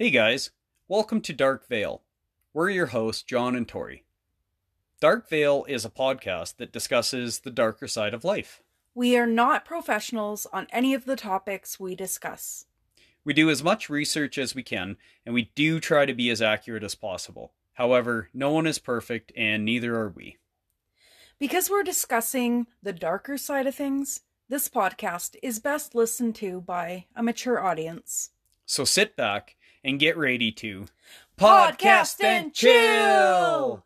Hey guys, welcome to Dark Veil. We're your hosts, John and Tori. Dark Veil is a podcast that discusses the darker side of life. We are not professionals on any of the topics we discuss. We do as much research as we can, and we do try to be as accurate as possible. However, no one is perfect, and neither are we. Because we're discussing the darker side of things, this podcast is best listened to by a mature audience. So sit back and get ready to Podcast and chill!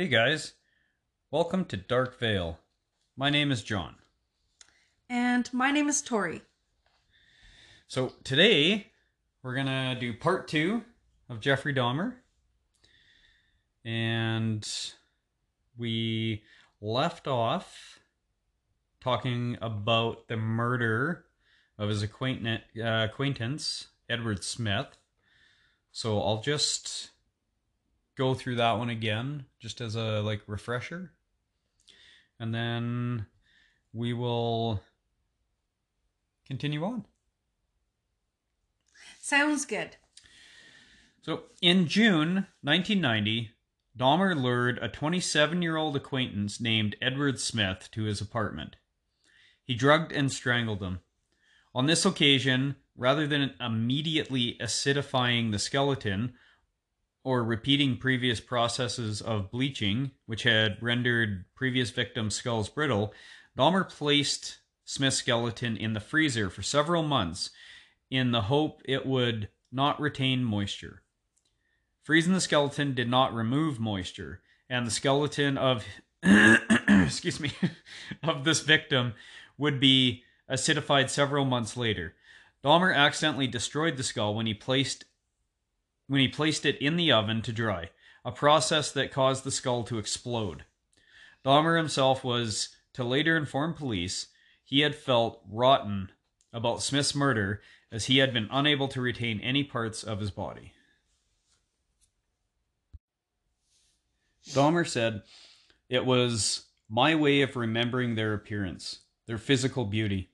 Hey guys, welcome to Dark Veil. My name is John. And my name is Tori. So today we're gonna do part two of Jeffrey Dahmer, and we left off talking about the murder of his acquaintance, uh, acquaintance Edward Smith. So I'll just go through that one again, just as a like refresher, and then we will continue on. Sounds good. So, in June 1990, Dahmer lured a 27 year old acquaintance named Edward Smith to his apartment. He drugged and strangled him. On this occasion, rather than immediately acidifying the skeleton or repeating previous processes of bleaching, which had rendered previous victims' skulls brittle, Dahmer placed Smith's skeleton in the freezer for several months in the hope it would not retain moisture. Freezing the skeleton did not remove moisture, and the skeleton of excuse me of this victim would be acidified several months later. Dahmer accidentally destroyed the skull when he placed when he placed it in the oven to dry, a process that caused the skull to explode. Dahmer himself was to later inform police he had felt rotten about Smith's murder as he had been unable to retain any parts of his body. Dahmer said, It was my way of remembering their appearance, their physical beauty.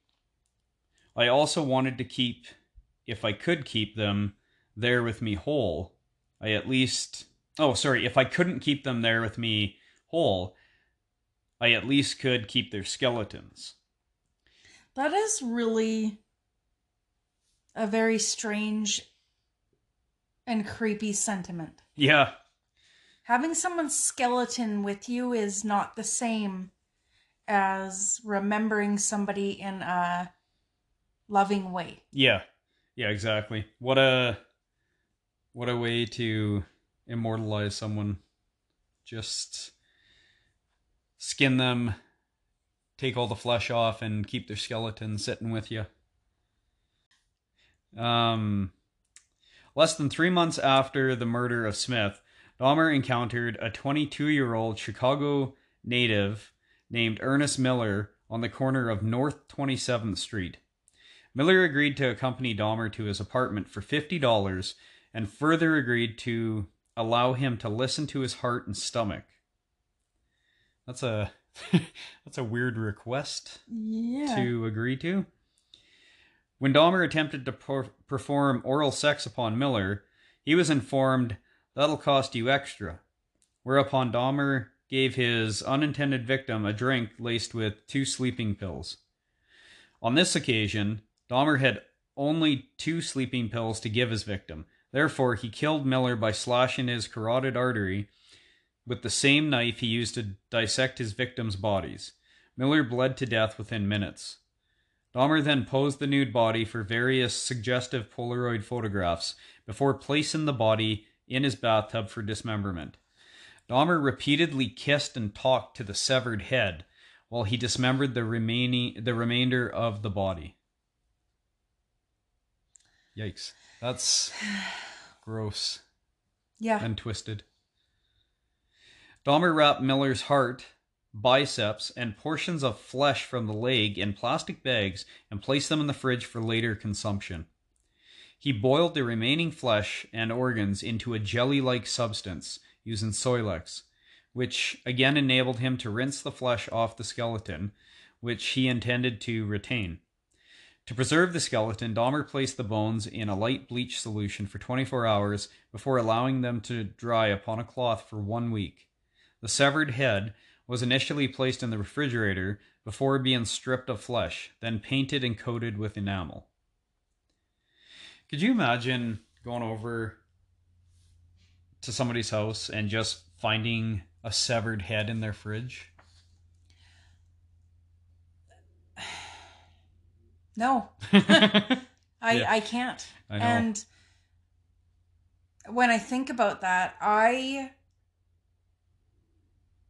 I also wanted to keep, if I could keep them there with me whole, I at least, oh, sorry, if I couldn't keep them there with me whole, I at least could keep their skeletons. That is really a very strange and creepy sentiment. Yeah, Having someone's skeleton with you is not the same as remembering somebody in a loving way. yeah, yeah, exactly. What a what a way to immortalize someone. Just skin them, take all the flesh off, and keep their skeleton sitting with you. Um, less than three months after the murder of Smith, Dahmer encountered a 22 year old Chicago native named Ernest Miller on the corner of North 27th Street. Miller agreed to accompany Dahmer to his apartment for $50 and further agreed to allow him to listen to his heart and stomach. That's a that's a weird request Yeah. to agree to. When Dahmer attempted to per- perform oral sex upon Miller, he was informed that'll cost you extra. Whereupon Dahmer gave his unintended victim a drink laced with two sleeping pills. On this occasion, Dahmer had only two sleeping pills to give his victim. Therefore, he killed Miller by slashing his carotid artery with the same knife he used to dissect his victims' bodies. Miller bled to death within minutes. Dahmer then posed the nude body for various suggestive Polaroid photographs before placing the body in his bathtub for dismemberment. Dahmer repeatedly kissed and talked to the severed head while he dismembered the remaining the remainder of the body. Yikes. That's gross Yeah. and twisted. Dahmer wrapped Miller's heart, biceps, and portions of flesh from the leg in plastic bags and placed them in the fridge for later consumption. He boiled the remaining flesh and organs into a jelly like substance using Soilex, which again enabled him to rinse the flesh off the skeleton, which he intended to retain. To preserve the skeleton, Dahmer placed the bones in a light bleach solution for 24 hours before allowing them to dry upon a cloth for one week. The severed head was initially placed in the refrigerator before being stripped of flesh, then painted and coated with enamel. Could you imagine going over to somebody's house and just finding a severed head in their fridge? No, I I Yeah. I can't. know. And when I think about that, I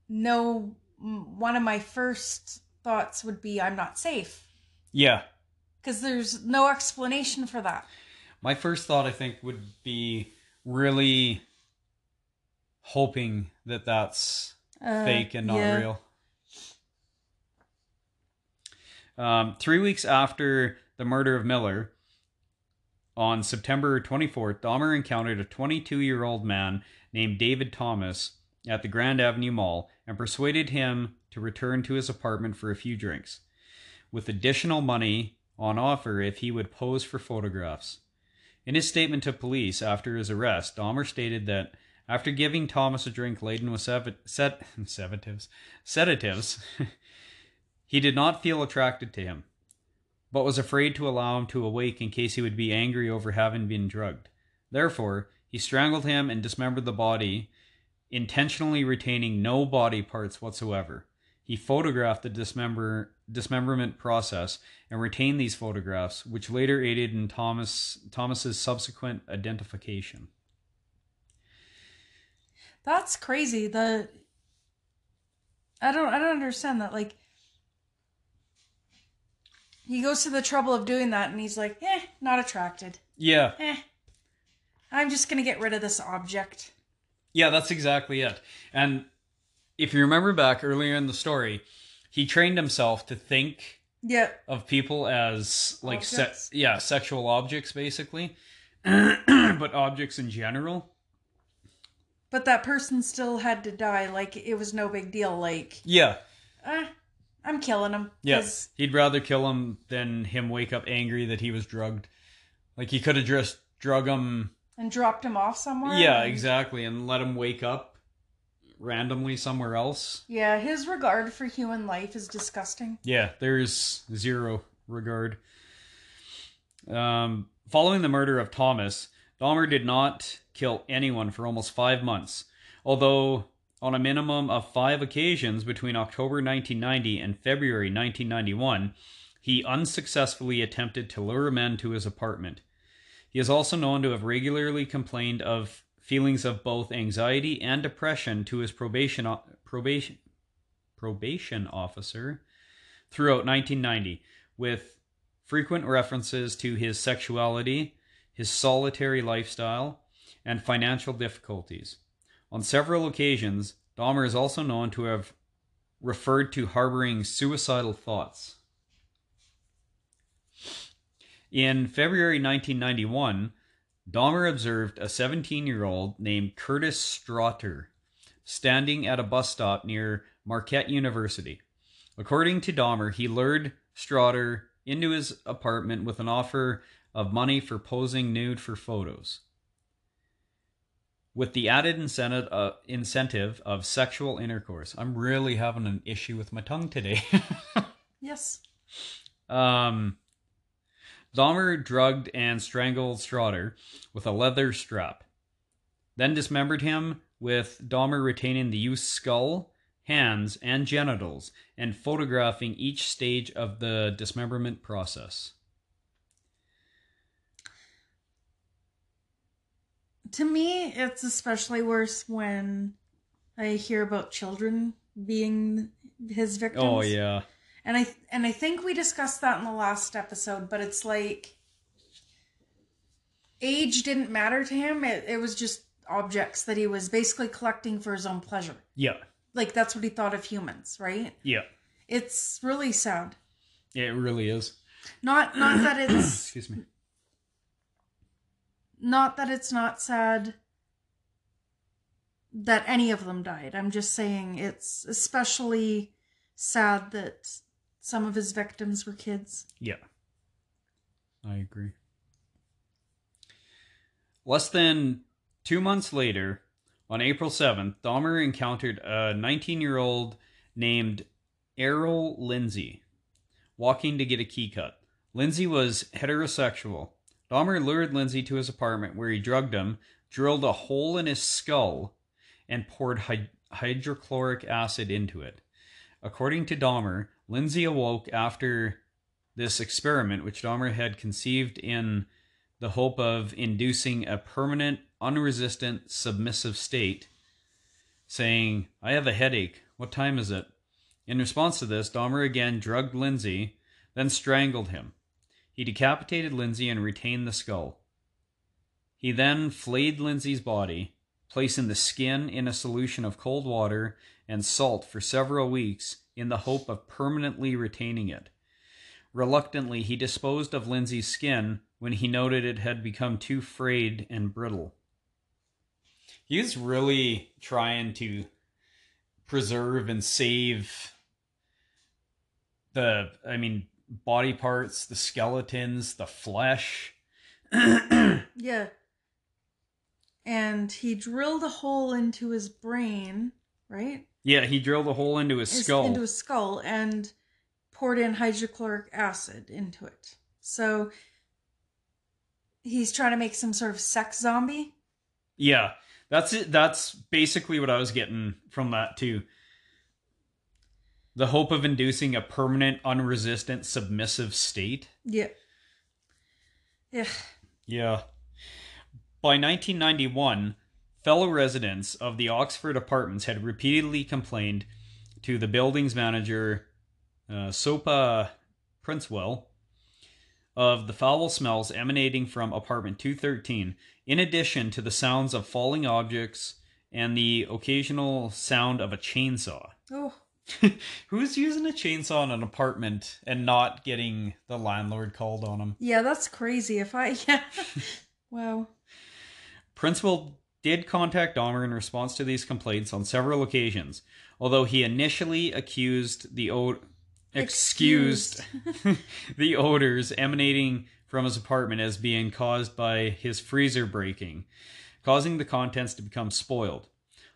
know one of my first thoughts would be I'm not safe yeah. because there's no explanation for that. My first thought, I think, would be really hoping that that's Uh, fake and not yeah. real. Um, three weeks after the murder of Miller, on September 24th, Dahmer encountered a 22 year old man named David Thomas at the Grand Avenue Mall and persuaded him to return to his apartment for a few drinks, with additional money on offer if he would pose for photographs. In his statement to police after his arrest, Dahmer stated that after giving Thomas a drink laden with sev- sedatives, sedatives he did not feel attracted to him, but was afraid to allow him to awake in case he would be angry over having been drugged. Therefore, he strangled him and dismembered the body, intentionally retaining no body parts whatsoever. He photographed the dismember dismemberment process and retained these photographs, which later aided in Thomas Thomas's subsequent identification. That's crazy. The I don't I don't understand that. Like he goes to the trouble of doing that and he's like, eh, not attracted. Yeah, Eh. I'm just gonna get rid of this object. Yeah, that's exactly it. And if you remember back earlier in the story, he trained himself to think Yeah. of people as like se- yeah, sexual objects basically. but objects in general. But that person still had to die, like it was no big deal, like Yeah. eh, I'm killing him. 'cause- He'd rather kill him than him wake up angry that he was drugged. Like he could have just drug him And dropped him off somewhere. Yeah, and- exactly, and let him wake up randomly somewhere else. Yeah, his regard for human life is disgusting. Yeah, there's zero regard. Um, following the murder of Thomas, Dahmer did not kill anyone for almost five months, although on a minimum of five occasions between October 1990 and February 1991, he unsuccessfully attempted to lure men to his apartment. He is also known to have regularly complained of feelings of both anxiety and depression to his probation probation probation officer throughout 1990 with frequent references to his sexuality, his solitary lifestyle, and financial difficulties. On several occasions, Dahmer is also known to have referred to harboring suicidal thoughts. In February 1991, Dahmer observed a 17 year old named Curtis Straughter standing at a bus stop near Marquette University. According to Dahmer, he lured Straughter into his apartment with an offer of money for posing nude for photos. With the added incentive, uh, incentive of sexual intercourse. I'm really having an issue with my tongue today. Yes. Um, Dahmer drugged and strangled Straughter with a leather strap, then dismembered him with Dahmer retaining the youth's skull, hands, and genitals, and photographing each stage of the dismemberment process. To me, it's especially worse when I hear about children being his victims. Oh yeah, And I and I think we discussed that in the last episode, but it's like age didn't matter to him. It, it was just objects that he was basically collecting for his own pleasure. Yeah. Like that's what he thought of humans, right? Yeah. It's really sad. It really is. Not not that it's Excuse me. Not that it's not sad that any of them died. I'm just saying it's especially sad that some of his victims were kids. Yeah. I agree. Less than two months later, on April 7th, Dahmer encountered a 19 year old named Errol Lindsey walking to get a key cut. Lindsey was heterosexual. Dahmer lured Lindsey to his apartment where he drugged him, drilled a hole in his skull, and poured hy- hydrochloric acid into it. According to Dahmer, Lindsey awoke after this experiment, which Dahmer had conceived in the hope of inducing a permanent, unresistant, submissive state, saying, I have a headache. What time is it? In response to this, Dahmer again drugged Lindsey, then strangled him. He decapitated Lindsey and retained the skull. He then flayed Lindsey's body, placing the skin in a solution of cold water and salt for several weeks in the hope of permanently retaining it. Reluctantly, he disposed of Lindsey's skin when he noted it had become too frayed and brittle. He was really trying to preserve and save the, I mean, body parts, the skeletons, the flesh. Yeah. And he drilled a hole into his brain, right? Yeah, he drilled a hole into his His- skull. Into his skull and poured in hydrochloric acid into it. So he's trying to make some sort of sex zombie. Yeah, that's it. That's basically what I was getting from that too. The hope of inducing a permanent, unresistant, submissive state. Yeah. Yeah. Yeah. By 1991, fellow residents of the Oxford apartments had repeatedly complained to the building's manager, uh, Sopa Princewill, of the foul smells emanating from apartment 213, in addition to the sounds of falling objects and the occasional sound of a chainsaw. Oh, Who's using a chainsaw in an apartment and not getting the landlord called on him? yeah, that's crazy. If I, yeah. wow. Princewill did contact Dahmer in response to these complaints on several occasions, although he initially accused the o- excused the odors emanating from his apartment as being caused by his freezer breaking, causing the contents to become spoiled.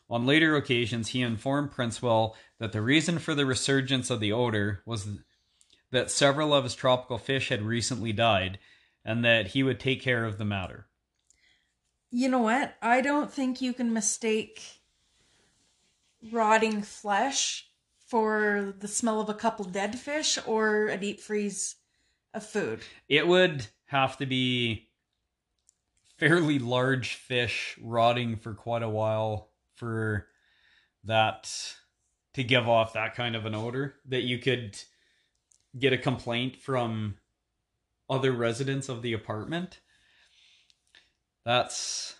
On later occasions, he informed Princewill that the reason for the resurgence of the odor was that several of his tropical fish had recently died and that he would take care of the matter. You know what? I don't think you can mistake rotting flesh for the smell of a couple dead fish or a deep freeze of food. It would have to be fairly large fish rotting for quite a while for that to give off that kind of an odor that you could get a complaint from other residents of the apartment. That's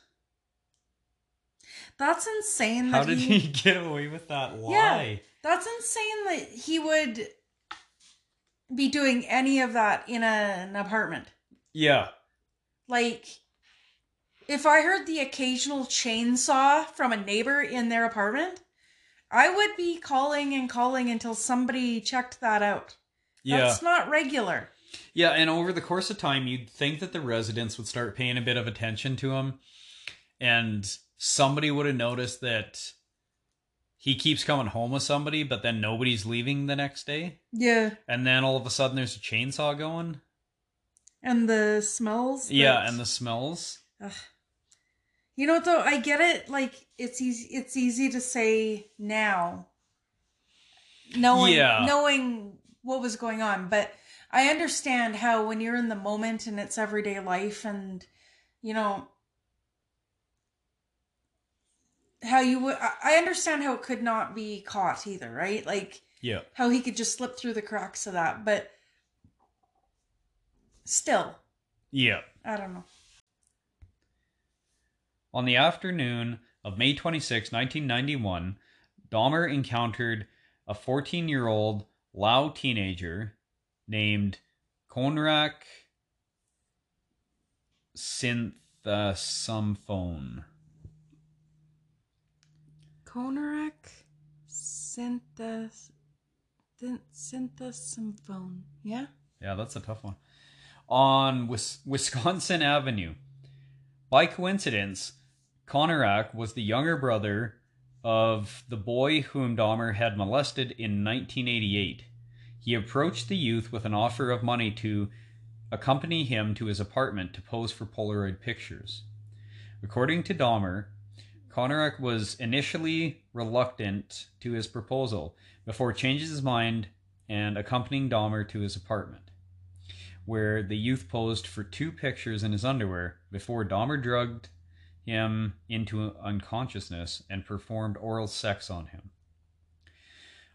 That's insane. how that did he get away with that lie? That's insane that he would be doing any of that in a, an apartment. Yeah. Like, if I heard the occasional chainsaw from a neighbor in their apartment, I would be calling and calling until somebody checked that out. Yeah. That's not regular. Yeah, and over the course of time, you'd think that the residents would start paying a bit of attention to him, and somebody would have noticed that he keeps coming home with somebody, but then nobody's leaving the next day, Yeah. and then all of a sudden there's a chainsaw going. And the smells. Yeah, and the smells. Ugh. You know what though? I get it. Like it's easy. It's easy to say now, knowing Yeah. knowing what was going on. But I understand how when you're in the moment and it's everyday life, and you know how you would. I I understand how it could not be caught either, right? Like Yeah, how he could just slip through the cracks of that, but still, yeah. I don't know. On the afternoon of May 26, 1991, Dahmer encountered a 14 year old Lao teenager named Konerak Sinthasomphone. Konerak synthas synthasymphone. Yeah? Yeah, that's a tough one. On Wis- Wisconsin Avenue. By coincidence, Konerak was the younger brother of the boy whom Dahmer had molested in 1988. He approached the youth with an offer of money to accompany him to his apartment to pose for Polaroid pictures. According to Dahmer, Konerak was initially reluctant to his proposal before changing his mind and accompanying Dahmer to his apartment, where the youth posed for two pictures in his underwear before Dahmer drugged him into unconsciousness and performed oral sex on him.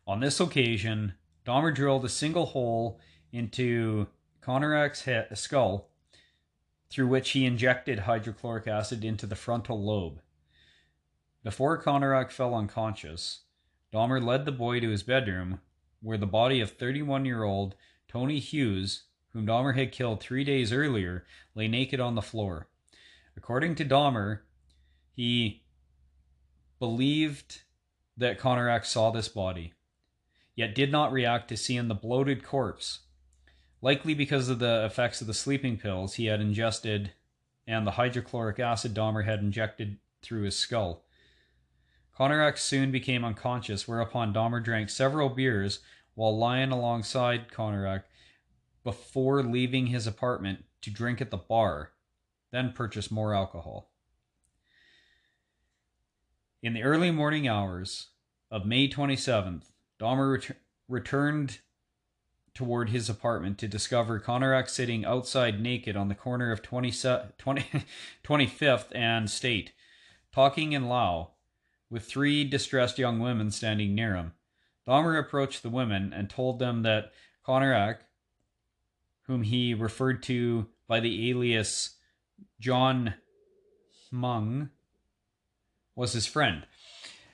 On this occasion, Dahmer drilled a single hole into Konerak's head, skull, through which he injected hydrochloric acid into the frontal lobe. Before Konerak fell unconscious, Dahmer led the boy to his bedroom, where the body of 31 year old Tony Hughes, whom Dahmer had killed three days earlier, lay naked on the floor. According to Dahmer, he believed that Konerak saw this body, yet did not react to seeing the bloated corpse, likely because of the effects of the sleeping pills he had ingested and the hydrochloric acid Dahmer had injected through his skull. Konerak soon became unconscious, whereupon Dahmer drank several beers while lying alongside Konerak before leaving his apartment to drink at the bar, then purchase more alcohol. In the early morning hours of May 27th, Dahmer ret- returned toward his apartment to discover Konerak sitting outside naked on the corner of 20, 20, 25th and State, talking in Lao, with three distressed young women standing near him. Dahmer approached the women and told them that Konerak, whom he referred to by the alias John Hmung, was his friend,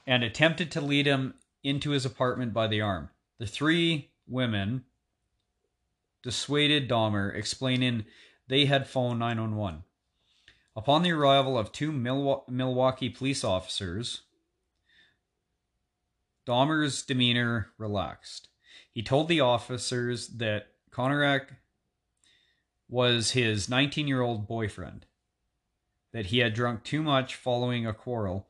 and attempted to lead him into his apartment by the arm. The three women dissuaded Dahmer, explaining they had phoned 911. Upon the arrival of two Milwaukee police officers, Dahmer's demeanor relaxed. He told the officers that Konerak was his 19 year old boyfriend, that he had drunk too much following a quarrel,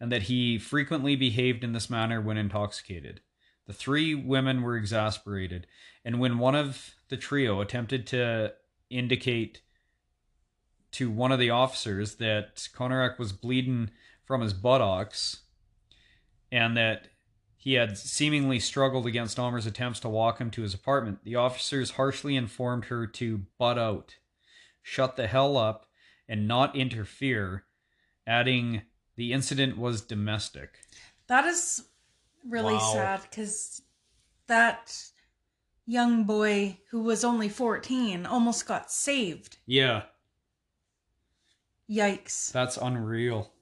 and that he frequently behaved in this manner when intoxicated. The three women were exasperated, and when one of the trio attempted to indicate to one of the officers that Konerak was bleeding from his buttocks and that he had seemingly struggled against Dahmer's attempts to walk him to his apartment, the officers harshly informed her to butt out, shut the hell up, and not interfere, adding the incident was domestic. That is really Wow. sad because that young boy who was only 14 almost got saved. Yeah, Yikes. that's unreal.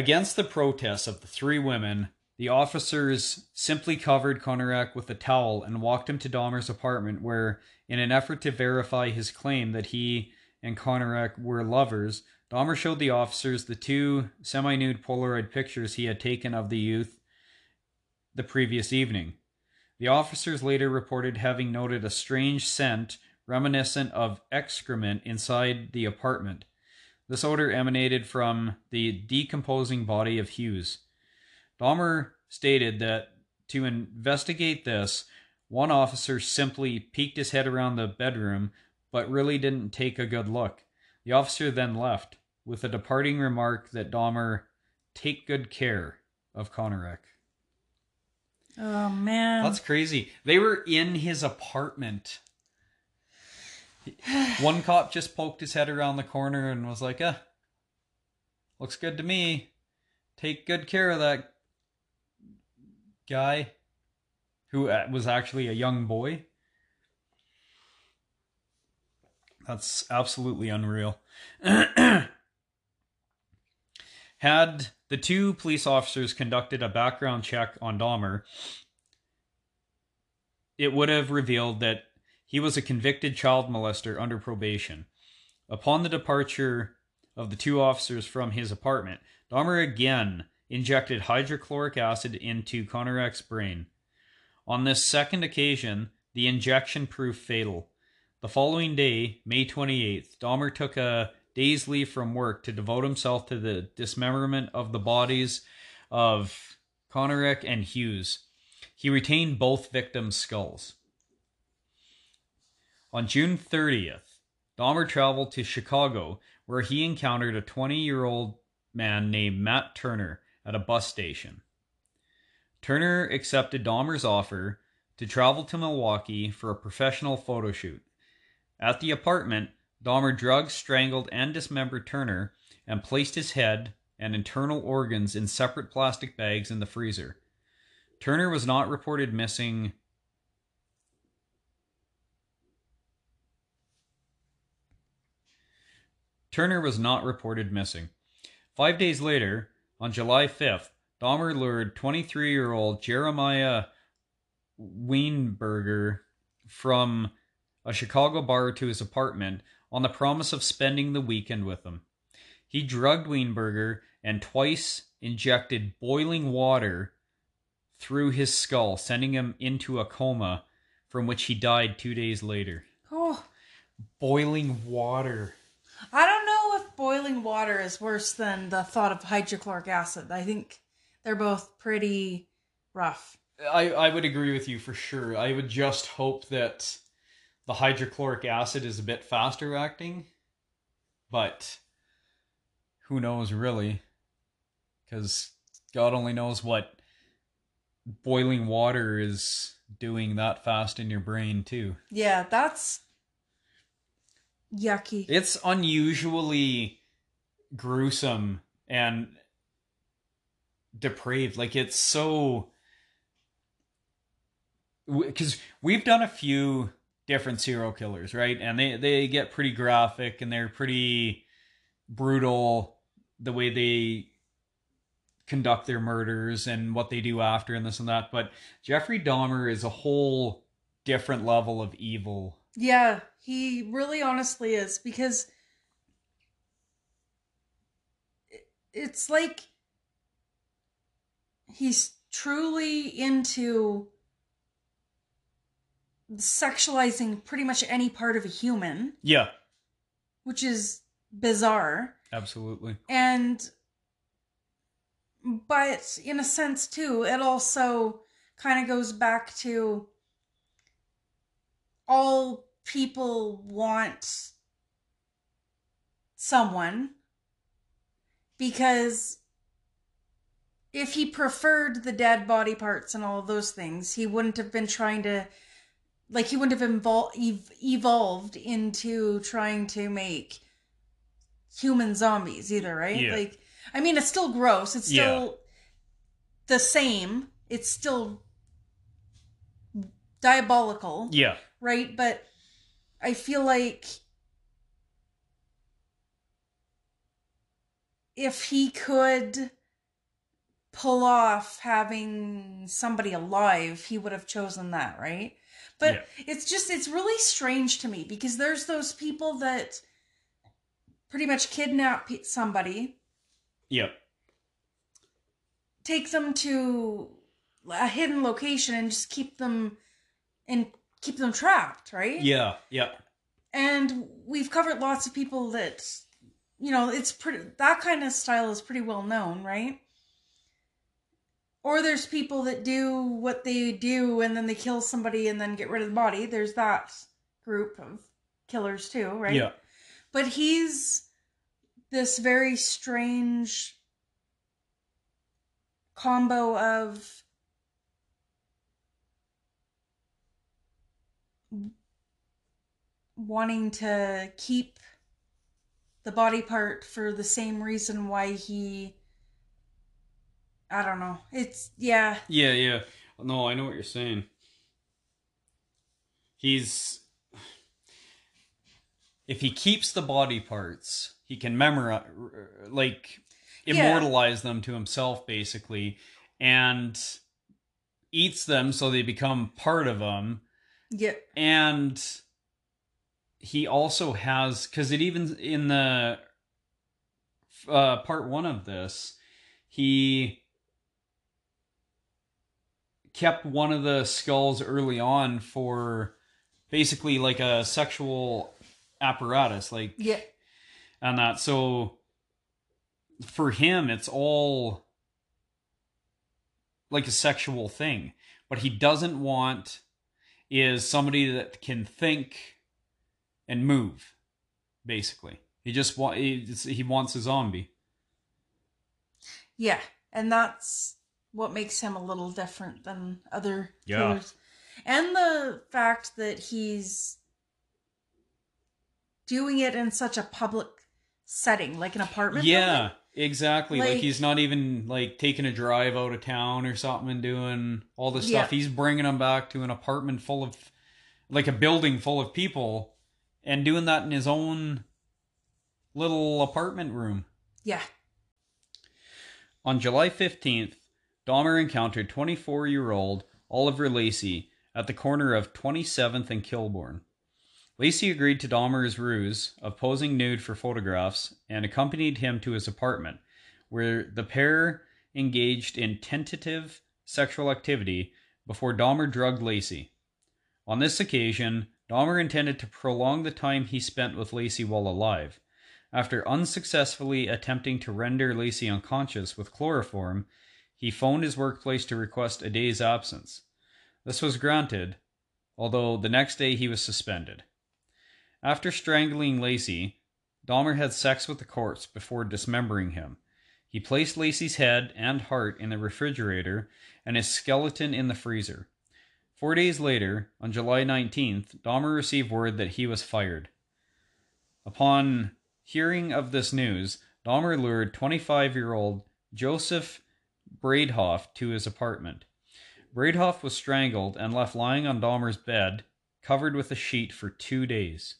Against the protests of the three women, the officers simply covered Konerak with a towel and walked him to Dahmer's apartment, where, in an effort to verify his claim that he and Konerak were lovers, Dahmer showed the officers the two semi nude Polaroid pictures he had taken of the youth the previous evening. The officers later reported having noted a strange scent reminiscent of excrement inside the apartment. This odor emanated from the decomposing body of Hughes. Dahmer stated that to investigate this, one officer simply peeked his head around the bedroom but really didn't take a good look. The officer then left with a departing remark that Dahmer take good care of Konerak. Oh, man. That's crazy. They were in his apartment. One cop just poked his head around the corner and was like, "Uh, looks good to me. Take good care of that guy who uh, was actually a young boy." That's absolutely unreal. Had the two police officers conducted a background check on Dahmer, it would have revealed that he was a convicted child molester under probation. Upon the departure of the two officers from his apartment, Dahmer again injected hydrochloric acid into Konerak's brain. On this second occasion, the injection proved fatal. The following day, May 28th, Dahmer took a day's leave from work to devote himself to the dismemberment of the bodies of Konerak and Hughes. He retained both victims' skulls. On June 30th, Dahmer traveled to Chicago, where he encountered a 20 year old man named Matt Turner at a bus station. Turner accepted Dahmer's offer to travel to Milwaukee for a professional photo shoot. At the apartment, Dahmer drugged, strangled, and dismembered Turner and placed his head and internal organs in separate plastic bags in the freezer. Turner was not reported missing. Turner was not reported missing. Five days later, on July 5th, Dahmer lured 23 year old Jeremiah Weinberger from a Chicago bar to his apartment on the promise of spending the weekend with him. He drugged Weinberger and twice injected boiling water through his skull, sending him into a coma from which he died two days later. Oh, Boiling water. I don't know if boiling water is worse than the thought of hydrochloric acid. I think they're both pretty rough. I, I would agree with you for sure. I would just hope that the hydrochloric acid is a bit faster acting, but who knows really? Because God only knows what boiling water is doing that fast in your brain, too. Yeah, that's yucky. It's unusually gruesome and depraved. Like, it's so. Because we've done a few different serial killers, right? And they, they get pretty graphic and they're pretty brutal the way they conduct their murders and what they do after and this and that. But Jeffrey Dahmer is a whole different level of evil. Yeah, he really honestly is because it's like he's truly into sexualizing pretty much any part of a human, Yeah, which is bizarre. absolutely. And but in a sense too, it also kind of goes back to all people want someone because if he preferred the dead body parts and all those things, he wouldn't have been trying to like he wouldn't have invol- ev- evolved into trying to make human zombies either, right? Yeah. Like I mean it's still gross. It's Yeah. still the same. It's still diabolical Yeah, right? But I feel like if he could pull off having somebody alive, he would have chosen that, right? But Yeah. it's just it's really strange to me because there's those people that pretty much kidnap somebody, yeah, take them to a hidden location and just keep them and keep them trapped, right? yeah, yeah. and we've covered lots of people that you know it's pretty that kind of style is pretty well known right or there's people that do what they do and then they kill somebody and then get rid of the body there's that group of killers too right Yeah. but he's this very strange combo of wanting to keep the body part for the same reason why he I don't know. It's yeah. Yeah, yeah. No, I know what you're saying. He's if he keeps the body parts, he can memorize, like, immortalize them to himself, basically, and eats them so they become part of him. Yeah. And he also has, because it even in the uh, part one of this, he kept one of the skulls early on for basically like a sexual apparatus, like Yeah. and that. So for him, it's all like a sexual thing. What he doesn't want is somebody that can think and move. Basically, he just want he, he wants a zombie. Yeah. And that's what makes him a little different than other Yeah. killers. And the fact that he's doing it in such a public setting, like an apartment. Yeah, building. exactly. Like, Like- he's not even like taking a drive out of town or something and doing all this Yeah. stuff. He's bringing them back to an apartment full of, like a building full of people, and doing that in his own little apartment room. Yeah. On July 15th, Dahmer encountered 24 year old Oliver Lacy at the corner of 27th and Kilbourn. Lacy agreed to Dahmer's ruse of posing nude for photographs and accompanied him to his apartment, where the pair engaged in tentative sexual activity before Dahmer drugged Lacy. On this occasion, Dahmer intended to prolong the time he spent with Lacy while alive. After unsuccessfully attempting to render Lacy unconscious with chloroform, he phoned his workplace to request a day's absence. This was granted, although the next day he was suspended. After strangling Lacy, Dahmer had sex with the corpse before dismembering him. He placed Lacy's head and heart in the refrigerator and his skeleton in the freezer. Four days later, on July 19th, Dahmer received word that he was fired. Upon hearing of this news, Dahmer lured 25 year old Joseph Bradehoft to his apartment. Bradehoft was strangled and left lying on Dahmer's bed, covered with a sheet for two days.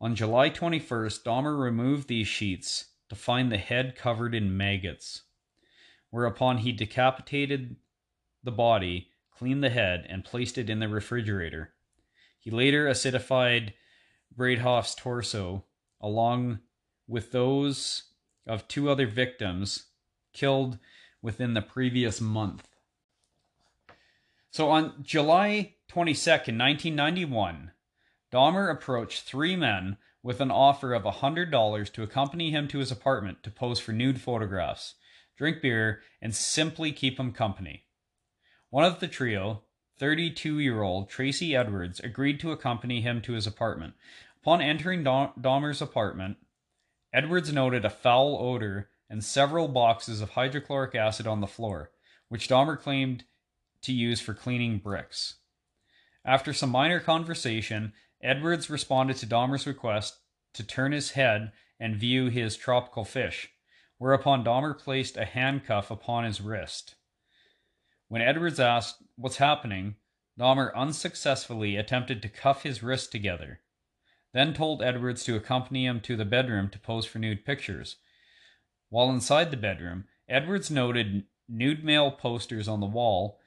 On July 21st, Dahmer removed these sheets to find the head covered in maggots, whereupon he decapitated the body, cleaned the head, and placed it in the refrigerator. He later acidified Bradehoft's torso along with those of two other victims killed within the previous month. So on July 22nd, 1991, Dahmer approached three men with an offer of $100 to accompany him to his apartment to pose for nude photographs, drink beer, and simply keep him company. One of the trio, 32 year old Tracy Edwards, agreed to accompany him to his apartment. Upon entering Dah- Dahmer's apartment, Edwards noted a foul odor and several boxes of hydrochloric acid on the floor, which Dahmer claimed to use for cleaning bricks. After some minor conversation, Edwards responded to Dahmer's request to turn his head and view his tropical fish, whereupon Dahmer placed a handcuff upon his wrist. When Edwards asked what's happening, Dahmer unsuccessfully attempted to cuff his wrists together, then told Edwards to accompany him to the bedroom to pose for nude pictures. While inside the bedroom, Edwards noted nude male posters on the wall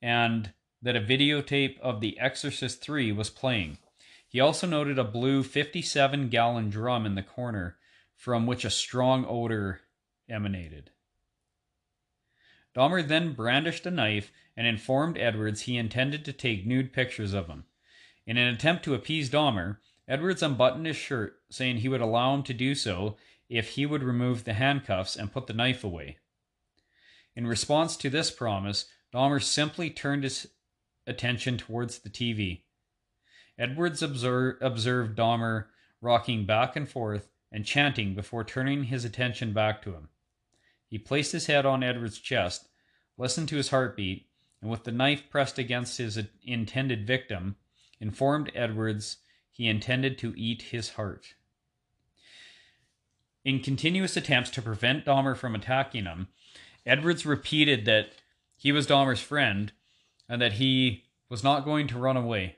and that a videotape of The Exorcist 3 was playing. He also noted a blue 57 gallon drum in the corner from which a strong odor emanated. Dahmer then brandished a knife and informed Edwards he intended to take nude pictures of him. In an attempt to appease Dahmer, Edwards unbuttoned his shirt, saying he would allow him to do so if he would remove the handcuffs and put the knife away. In response to this promise, Dahmer simply turned his attention towards the TV. Edwards observe, observed Dahmer rocking back and forth and chanting before turning his attention back to him. He placed his head on Edwards' chest, listened to his heartbeat, and with the knife pressed against his intended victim, informed Edwards he intended to eat his heart. In continuous attempts to prevent Dahmer from attacking him, Edwards repeated that he was Dahmer's friend and that he was not going to run away.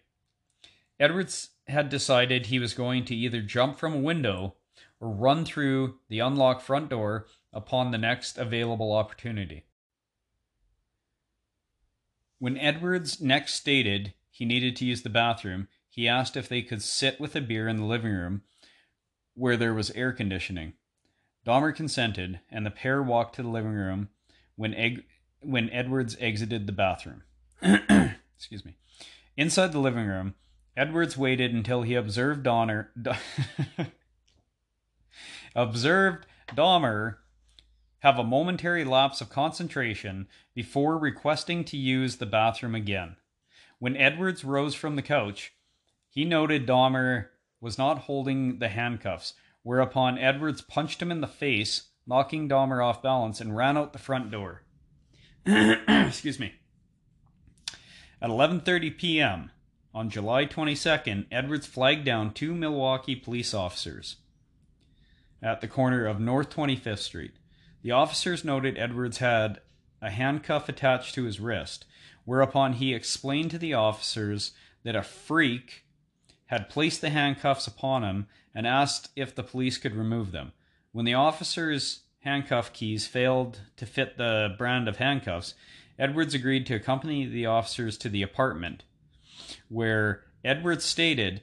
Edwards had decided he was going to either jump from a window or run through the unlocked front door upon the next available opportunity. When Edwards next stated he needed to use the bathroom, he asked if they could sit with a beer in the living room where there was air conditioning. Dahmer consented, and the pair walked to the living room when, when Edwards exited the bathroom. Excuse me. Inside the living room, Edwards waited until he observed Donner observed Dahmer have a momentary lapse of concentration before requesting to use the bathroom again. When Edwards rose from the couch, he noted Dahmer was not holding the handcuffs, whereupon Edwards punched him in the face, knocking Dahmer off balance and ran out the front door. Excuse me. At 11:30 p.m. on July 22nd, Edwards flagged down two Milwaukee police officers at the corner of North 25th Street. The officers noted Edwards had a handcuff attached to his wrist, whereupon he explained to the officers that a freak had placed the handcuffs upon him and asked if the police could remove them. When the officers' handcuff keys failed to fit the brand of handcuffs, Edwards agreed to accompany the officers to the apartment, where Edwards stated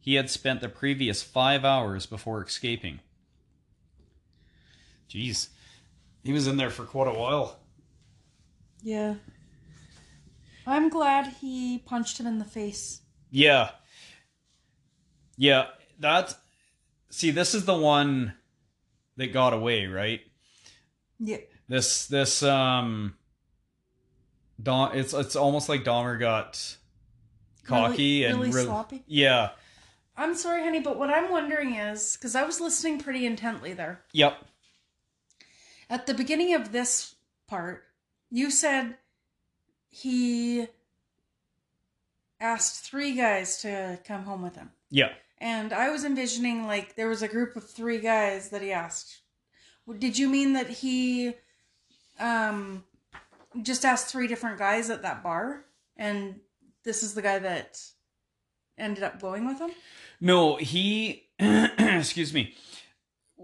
he had spent the previous five hours before escaping. Jeez, he was in there for quite a while. Yeah. I'm glad he punched him in the face. Yeah. Yeah, that. See, this is the one that got away, right? Yeah. This this um. Dom, it's it's almost like Dahmer got cocky Really- and really real- sloppy? Yeah. I'm sorry, honey, but what I'm wondering is because I was listening pretty intently there. Yep. At the beginning of this part, you said he asked three guys to come home with him. Yeah. And I was envisioning like there was a group of three guys that he asked. Did you mean that he um just asked three different guys at that bar and this is the guy that ended up going with him? No, he. excuse me.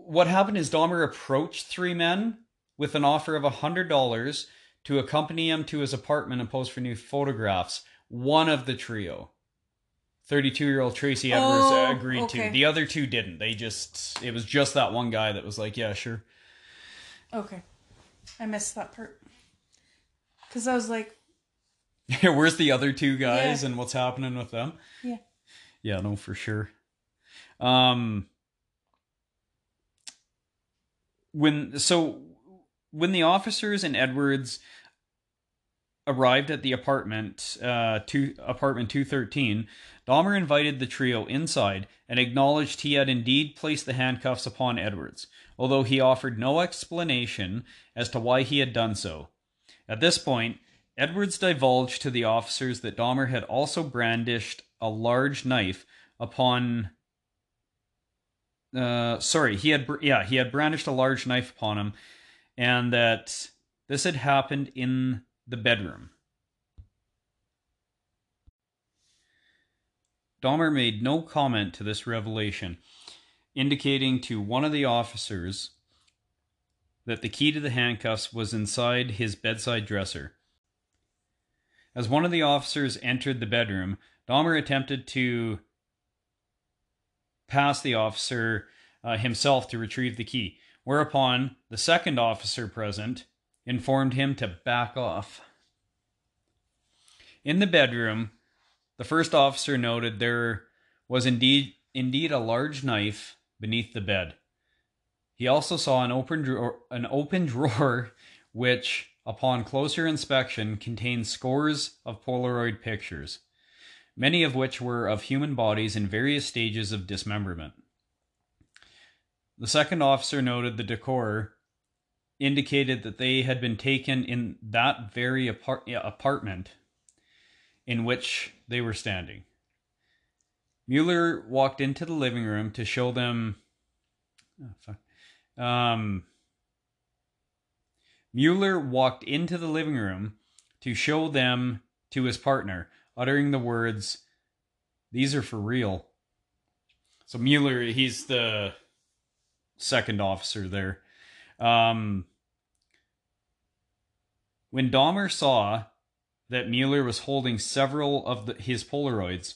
What happened is Dahmer approached three men with an offer of a hundred dollars to accompany him to his apartment and pose for new photographs. One of the trio, thirty-two-year-old Tracy Edwards, Oh, agreed okay. to. The other two didn't. They just. It was just that one guy that was like, "Yeah, sure." Okay. I missed that part. Cuz I was like, Where's the other two guys Yeah. and what's happening with them? Yeah. Yeah, no, for sure. Um when so when the officers and Edwards arrived at the apartment uh apartment 213 Dahmer invited the trio inside and acknowledged he had indeed placed the handcuffs upon Edwards although he offered no explanation as to why he had done so at this point, Edwards divulged to the officers that Dahmer had also brandished a large knife upon. Uh, sorry, he had yeah he had brandished a large knife upon him, and that this had happened in the bedroom. Dahmer made no comment to this revelation, indicating to one of the officers that the key to the handcuffs was inside his bedside dresser. As one of the officers entered the bedroom, Dahmer attempted to pass the officer uh, himself to retrieve the key, whereupon the second officer present informed him to back off. In the bedroom, the first officer noted there was indeed indeed a large knife beneath the bed. He also saw an open drawer, an open drawer which, upon closer inspection, contained scores of Polaroid pictures, many of which were of human bodies in various stages of dismemberment. The second officer noted the decor indicated that they had been taken in that very apart- apartment in which they were standing. Mueller walked into the living room to show them. Oh. Um, Mueller walked into the living room to show them to his partner, uttering the words, These are for real. So Mueller, he's the second officer there. Um, when Dahmer saw that Mueller was holding several of the, his Polaroids,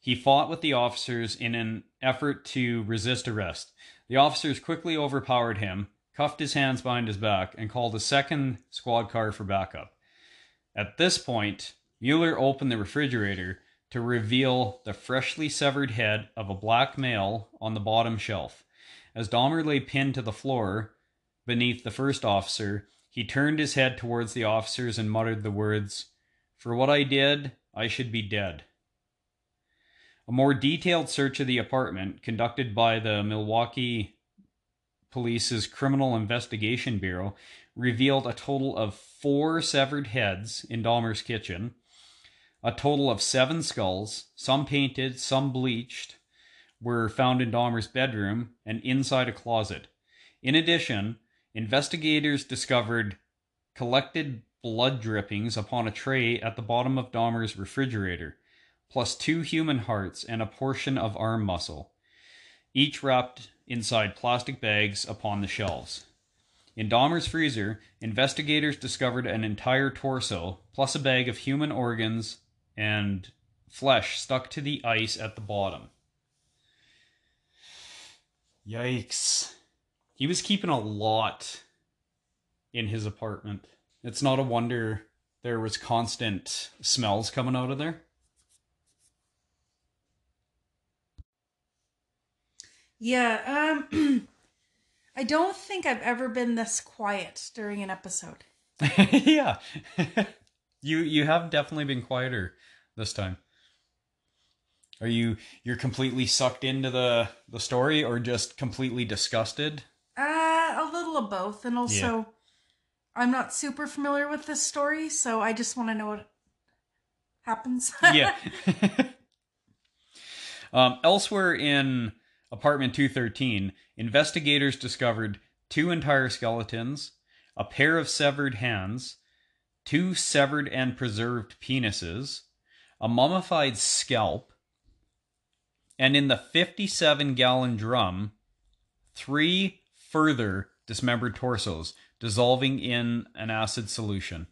he fought with the officers in an effort to resist arrest. The officers quickly overpowered him, cuffed his hands behind his back, and called a second squad car for backup. At this point, Mueller opened the refrigerator to reveal the freshly severed head of a black male on the bottom shelf. As Dahmer lay pinned to the floor beneath the first officer, he turned his head towards the officers and muttered the words, For what I did, I should be dead. A more detailed search of the apartment, conducted by the Milwaukee Police's Criminal Investigation Bureau, revealed a total of four severed heads in Dahmer's kitchen, a total of seven skulls, some painted, some bleached, were found in Dahmer's bedroom and inside a closet. In addition, investigators discovered collected blood drippings upon a tray at the bottom of Dahmer's refrigerator, plus two human hearts and a portion of arm muscle, each wrapped inside plastic bags upon the shelves. In Dahmer's freezer, investigators discovered an entire torso, plus a bag of human organs and flesh stuck to the ice at the bottom. Yikes. He was keeping a lot in his apartment. It's not a wonder there was constant smells coming out of there. Yeah, um I don't think I've ever been this quiet during an episode. yeah. you you have definitely been quieter this time. Are you you're completely sucked into the the story or just completely disgusted? Uh a little of both and also Yeah. I'm not super familiar with this story, so I just want to know what happens. yeah. um, elsewhere in apartment 213, investigators discovered two entire skeletons, a pair of severed hands, two severed and preserved penises, a mummified scalp, and in the 57 gallon drum, three further dismembered torsos dissolving in an acid solution.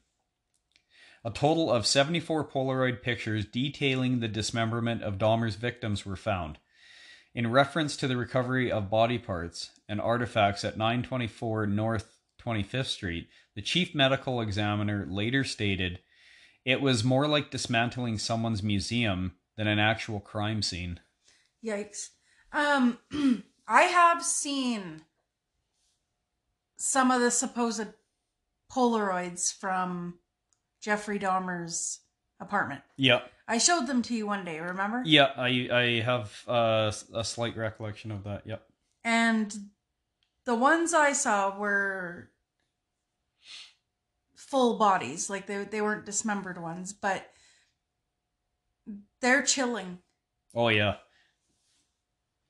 A total of 74 Polaroid pictures detailing the dismemberment of Dahmer's victims were found. In reference to the recovery of body parts and artifacts at 924 North 25th Street, the chief medical examiner later stated it was more like dismantling someone's museum than an actual crime scene. Yikes. Um I have seen some of the supposed Polaroids from Jeffrey Dahmer's apartment. Yep. I showed them to you one day, remember? Yeah, I I have uh, a slight recollection of that. Yep. And the ones I saw were full bodies, like they they weren't dismembered ones, but they're chilling. Oh yeah.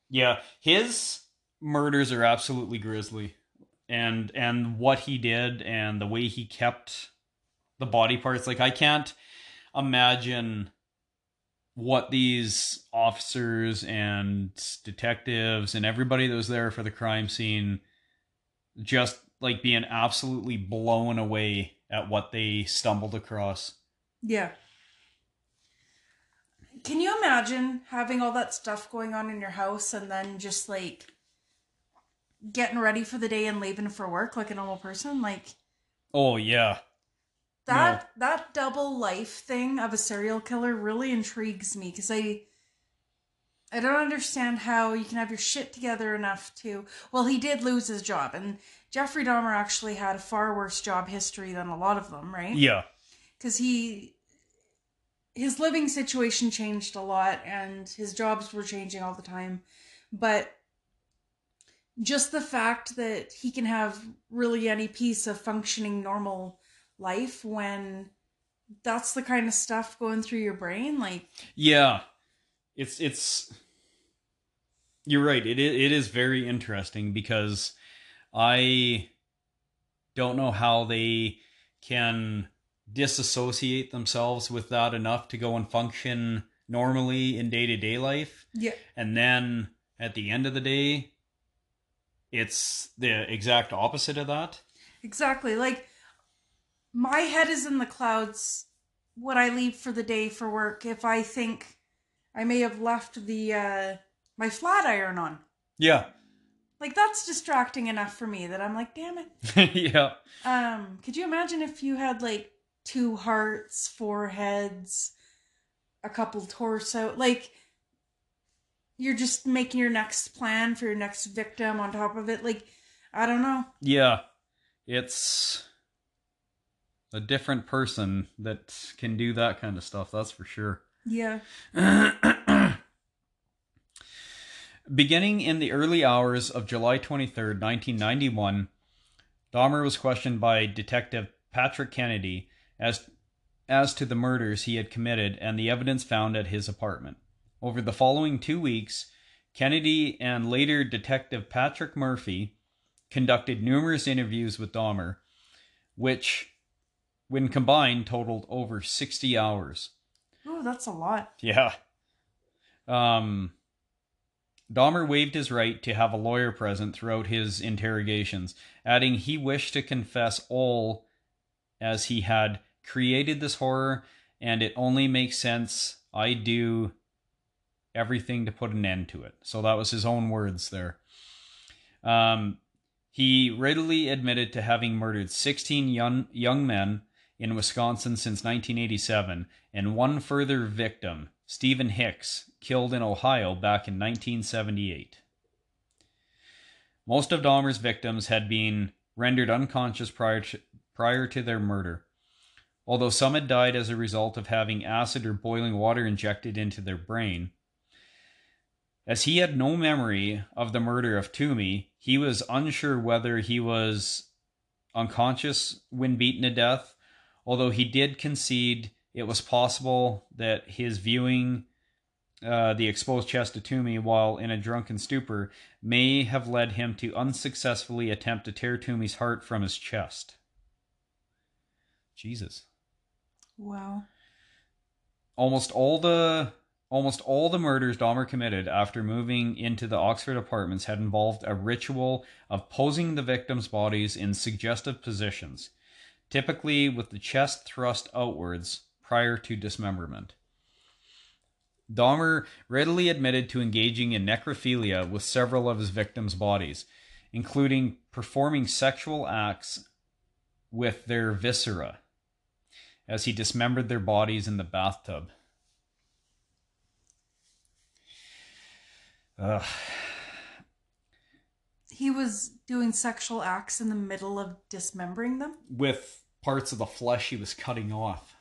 Yeah, his murders are absolutely grisly. And and what he did and the way he kept the body parts like I can't imagine what these officers and detectives and everybody that was there for the crime scene just like being absolutely blown away at what they stumbled across. Yeah. Can you imagine having all that stuff going on in your house and then just like getting ready for the day and leaving for work like a normal person? Like Oh yeah. that that double life thing of a serial killer really intrigues me because I I don't understand how you can have your shit together enough to well he did lose his job and Jeffrey Dahmer actually had a far worse job history than a lot of them, right? Yeah. because he his living situation changed a lot and his jobs were changing all the time but just the fact that he can have really any piece of functioning normal life when that's the kind of stuff going through your brain like Yeah, it's it's. You're right. It is, it is very interesting because I don't know how they can disassociate themselves with that enough to go and function normally in day to day life. Yeah. And then at the end of the day, it's the exact opposite of that. Exactly. Like my head is in the clouds when I leave for the day for work if I think I may have left the uh my flat iron on. Yeah. Like that's distracting enough for me that I'm like, damn it. yeah. Um, could you imagine if you had like two hearts, four heads, a couple torso, like you're just making your next plan for your next victim on top of it. Like, I don't know. Yeah. It's a different person that can do that kind of stuff, that's for sure. Yeah. Beginning in the early hours of July 23rd, 1991, Dahmer was questioned by Detective Patrick Kennedy as, as to the murders he had committed and the evidence found at his apartment. Over the following two weeks, Kennedy and later Detective Patrick Murphy conducted numerous interviews with Dahmer, which, when combined, totaled over 60 hours. Oh, that's a lot. Yeah. Um, Dahmer waived his right to have a lawyer present throughout his interrogations, adding he wished to confess all as he had created this horror, and it only makes sense I do everything to put an end to it. So that was his own words there. Um, he readily admitted to having murdered 16 young, young men in Wisconsin since 1987, and one further victim, Stephen Hicks, killed in Ohio back in 1978. Most of Dahmer's victims had been rendered unconscious prior to, prior to their murder, although some had died as a result of having acid or boiling water injected into their brain. As he had no memory of the murder of Tuomi, he was unsure whether he was unconscious when beaten to death, although he did concede it was possible that his viewing uh, the exposed chest of Tuomi while in a drunken stupor may have led him to unsuccessfully attempt to tear Tuomi's heart from his chest. Jesus. Wow. Almost all the almost all the murders Dahmer committed after moving into the Oxford apartments had involved a ritual of posing the victims' bodies in suggestive positions, typically with the chest thrust outwards prior to dismemberment. Dahmer readily admitted to engaging in necrophilia with several of his victims' bodies, including performing sexual acts with their viscera as he dismembered their bodies in the bathtub. Ugh. He was doing sexual acts in the middle of dismembering them. With parts of the flesh he was cutting off.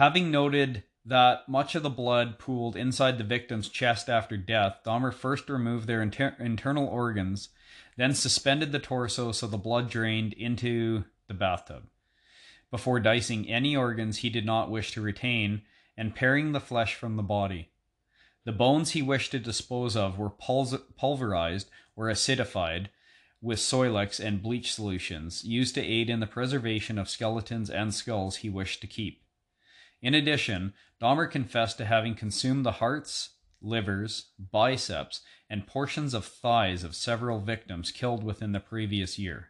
Having noted that much of the blood pooled inside the victim's chest after death, Dahmer first removed their inter- internal organs, then suspended the torso so the blood drained into the bathtub. Before dicing any organs he did not wish to retain and paring the flesh from the body. The bones he wished to dispose of were pulz- pulverized or acidified with Soilex and bleach solutions used to aid in the preservation of skeletons and skulls he wished to keep. In addition, Dahmer confessed to having consumed the hearts, livers, biceps, and portions of thighs of several victims killed within the previous year.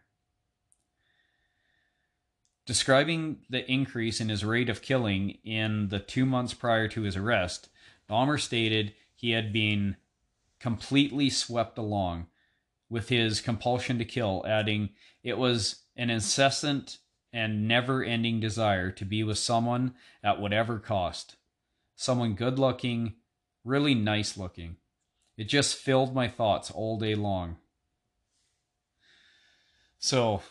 Describing the increase in his rate of killing in the two months prior to his arrest, Dahmer stated he had been completely swept along with his compulsion to kill, adding, It was an incessant and never ending desire to be with someone at whatever cost. Someone good looking, really nice looking. It just filled my thoughts all day long. So,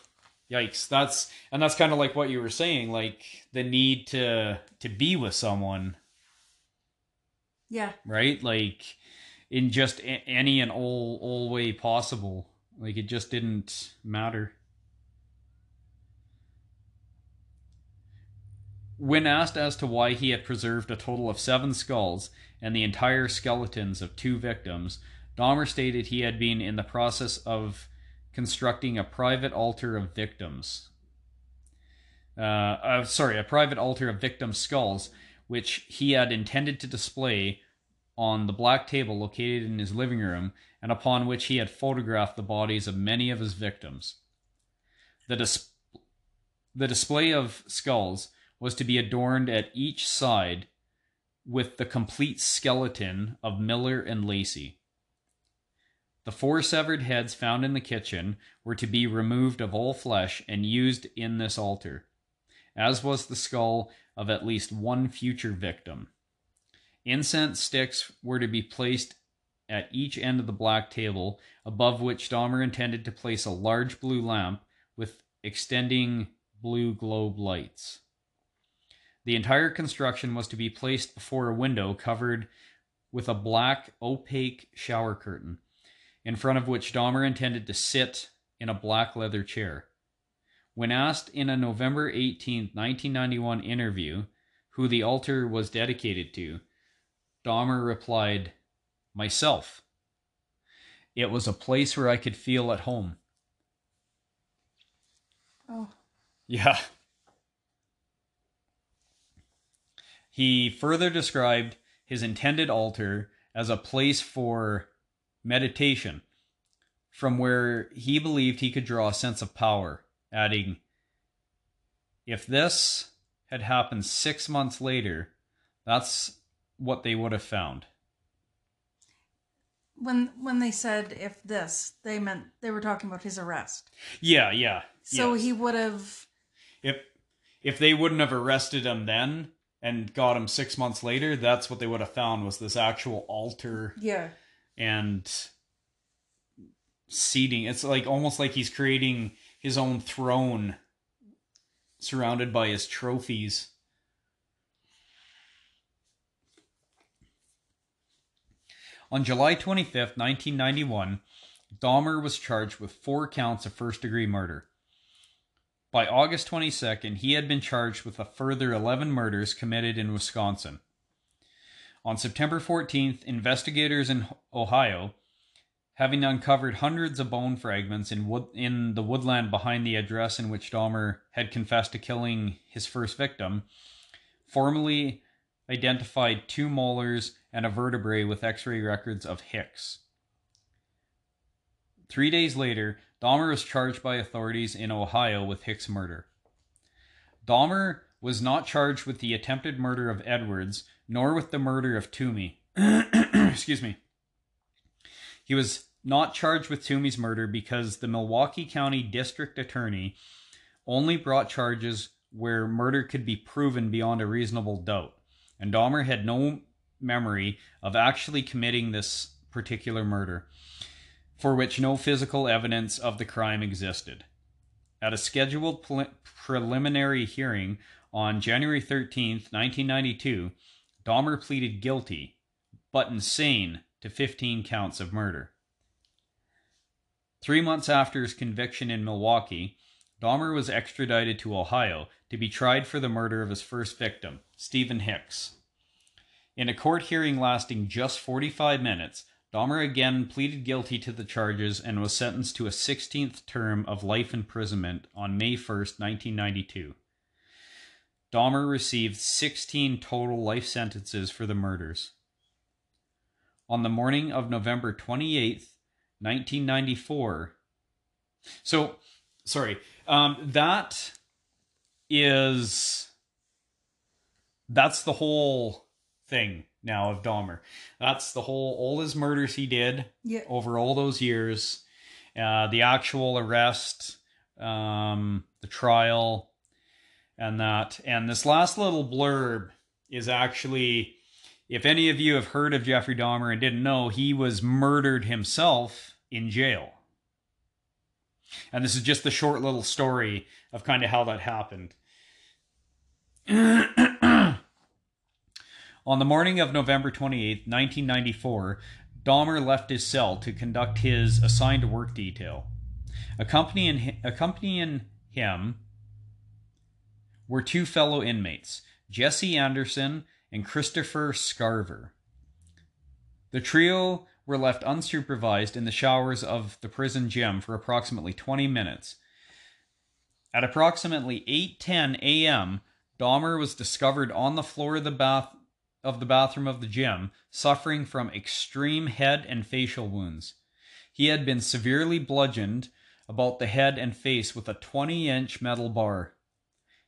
yikes. That's and that's kind of like what you were saying, like the need to to be with someone, Yeah. right? Like in just any and all all way possible. Like it just didn't matter. When asked as to why he had preserved a total of seven skulls and the entire skeletons of two victims, Dahmer stated he had been in the process of constructing a private altar of victims. uh, uh, sorry, a private altar of victim skulls, which he had intended to display on the black table located in his living room and upon which he had photographed the bodies of many of his victims. The, dis- the display of skulls was to be adorned at each side with the complete skeleton of Miller and Lacy. The four severed heads found in the kitchen were to be removed of all flesh and used in this altar, as was the skull of at least one future victim. Incense sticks were to be placed at each end of the black table, above which Dahmer intended to place a large blue lamp with extending blue globe lights. The entire construction was to be placed before a window covered with a black opaque shower curtain, in front of which Dahmer intended to sit in a black leather chair. When asked in a November 18, 1991 interview who the altar was dedicated to, Dahmer replied, Myself. It was a place where I could feel at home. Oh. Yeah. He further described his intended altar as a place for meditation, from where he believed he could draw a sense of power, adding, If this had happened six months later, that's what they would have found. When when they said if this, they meant they were talking about his arrest. Yeah, yeah. So yes. he would have if if they wouldn't have arrested him then and got him six months later, that's what they would have found was this actual altar yeah. and seating. It's like almost like he's creating his own throne surrounded by his trophies. On July 25th, 1991, Dahmer was charged with four counts of first degree murder. By August 22nd, he had been charged with a further 11 murders committed in Wisconsin. On September 14th, investigators in Ohio, having uncovered hundreds of bone fragments in, wood, in the woodland behind the address in which Dahmer had confessed to killing his first victim, formally identified two molars and a vertebrae with x ray records of Hicks. Three days later, Dahmer was charged by authorities in Ohio with Hicks' murder. Dahmer was not charged with the attempted murder of Edwards, nor with the murder of Tuomi. Excuse me. He was not charged with Tuomi's murder because the Milwaukee County District Attorney only brought charges where murder could be proven beyond a reasonable doubt, and Dahmer had no memory of actually committing this particular murder for which no physical evidence of the crime existed. At a scheduled pre- preliminary hearing on January 13, 1992, Dahmer pleaded guilty, but insane, to 15 counts of murder. Three months after his conviction in Milwaukee, Dahmer was extradited to Ohio to be tried for the murder of his first victim, Stephen Hicks. In a court hearing lasting just 45 minutes, Dahmer again pleaded guilty to the charges and was sentenced to a 16th term of life imprisonment on May 1st, 1992. Dahmer received 16 total life sentences for the murders. On the morning of November 28th, 1994. So, sorry, um, that is. That's the whole thing now of Dahmer. That's the whole all his murders he did Yeah. over all those years, uh, the actual arrest, um, the trial, and that. And this last little blurb is actually, if any of you have heard of Jeffrey Dahmer and didn't know, he was murdered himself in jail. And this is just the short little story of kind of how that happened. On the morning of November 28, 1994, Dahmer left his cell to conduct his assigned work detail. Accompanying, accompanying him were two fellow inmates, Jesse Anderson and Christopher Scarver. The trio were left unsupervised in the showers of the prison gym for approximately 20 minutes. At approximately 8:10 a.m., Dahmer was discovered on the floor of the bath of the bathroom of the gym, suffering from extreme head and facial wounds. He had been severely bludgeoned about the head and face with a 20-inch metal bar.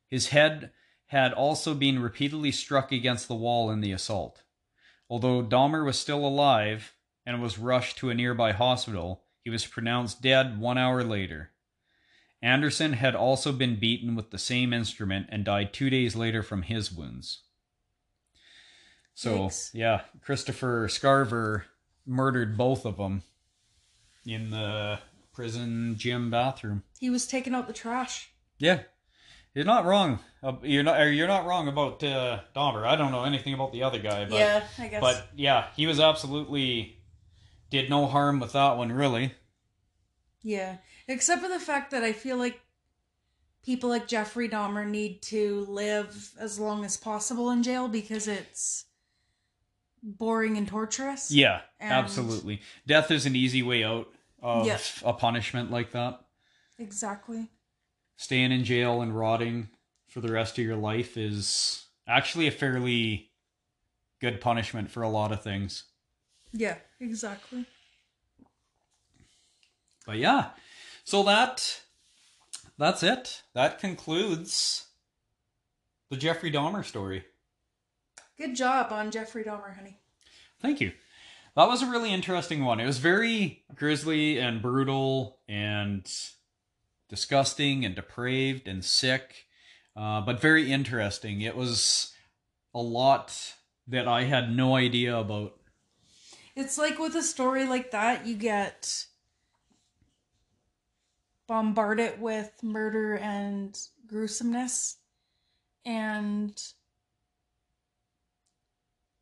His head had also been repeatedly struck against the wall in the assault. Although Dahmer was still alive and was rushed to a nearby hospital, he was pronounced dead one hour later. Anderson had also been beaten with the same instrument and died two days later from his wounds. So, Yikes. yeah, Christopher Scarver murdered both of them in the prison gym bathroom. He was taking out the trash. Yeah, you're not wrong. You're not. You're not wrong about uh, Dahmer. I don't know anything about the other guy, but yeah, I guess. but yeah, he was absolutely did no harm with that one, really. yeah, except for the fact that I feel like people like Jeffrey Dahmer need to live as long as possible in jail because it's boring and torturous. Yeah, And- absolutely. Death is an easy way out of Yeah. a punishment like that. Exactly. Staying in jail and rotting for the rest of your life is actually a fairly good punishment for a lot of things. Yeah, exactly. But yeah, so that that's it. That concludes the Jeffrey Dahmer story. Good job on Jeffrey Dahmer, honey. Thank you. That was a really interesting one. It was very grisly and brutal and disgusting and depraved and sick, uh, but very interesting. It was a lot that I had no idea about. It's like with a story like that, you get bombarded with murder and gruesomeness, and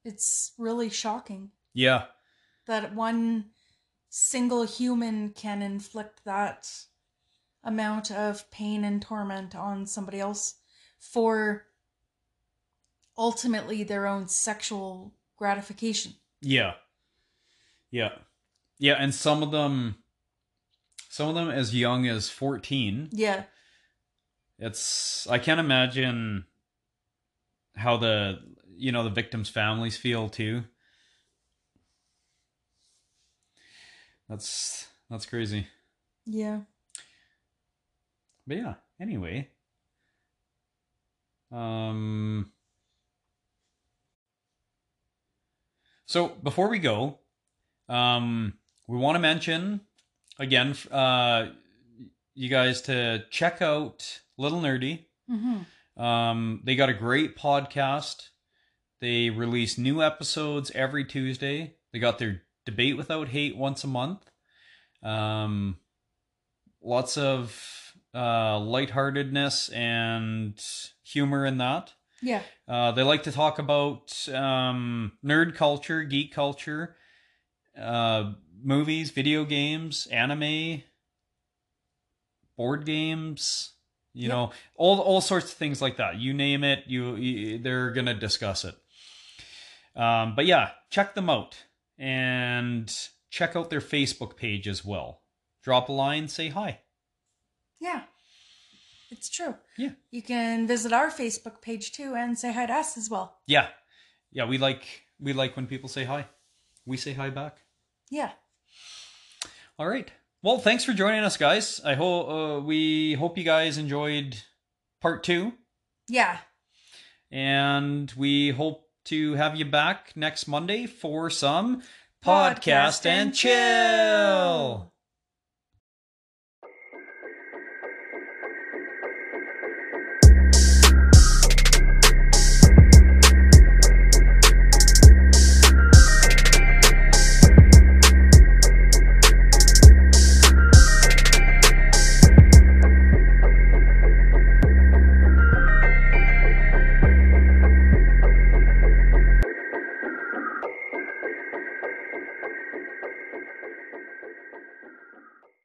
it's really shocking Yeah, that one single human can inflict that amount of pain and torment on somebody else for ultimately their own sexual gratification. yeah, yeah, yeah. And some of them, some of them as young as fourteen. Yeah. it's i can't imagine how the you know the victims families feel too that's that's crazy Yeah. but yeah anyway um so before we go um we want to mention again uh you guys to check out little nerdy Mm-hmm. Um, they got a great podcast. They release new episodes every Tuesday. They got their debate without hate once a month. Um, lots of uh, lightheartedness and humor in that. Yeah. Uh, they like to talk about um, nerd culture, geek culture, uh, movies, video games, anime, board games. You Yep. know, all all sorts of things like that. You name it, you, you they're gonna discuss it. Um, but yeah, check them out and check out their Facebook page as well. Drop a line, say hi. Yeah. It's true. Yeah. You can visit our Facebook page too and say hi to us as well. Yeah, yeah, we like we like when people say hi. We say hi back. Yeah. All right. Well, thanks for joining us, guys. I hope uh, we hope you guys enjoyed part two, Yeah. and we hope to have you back next Monday for some Podcast podcast and and chill.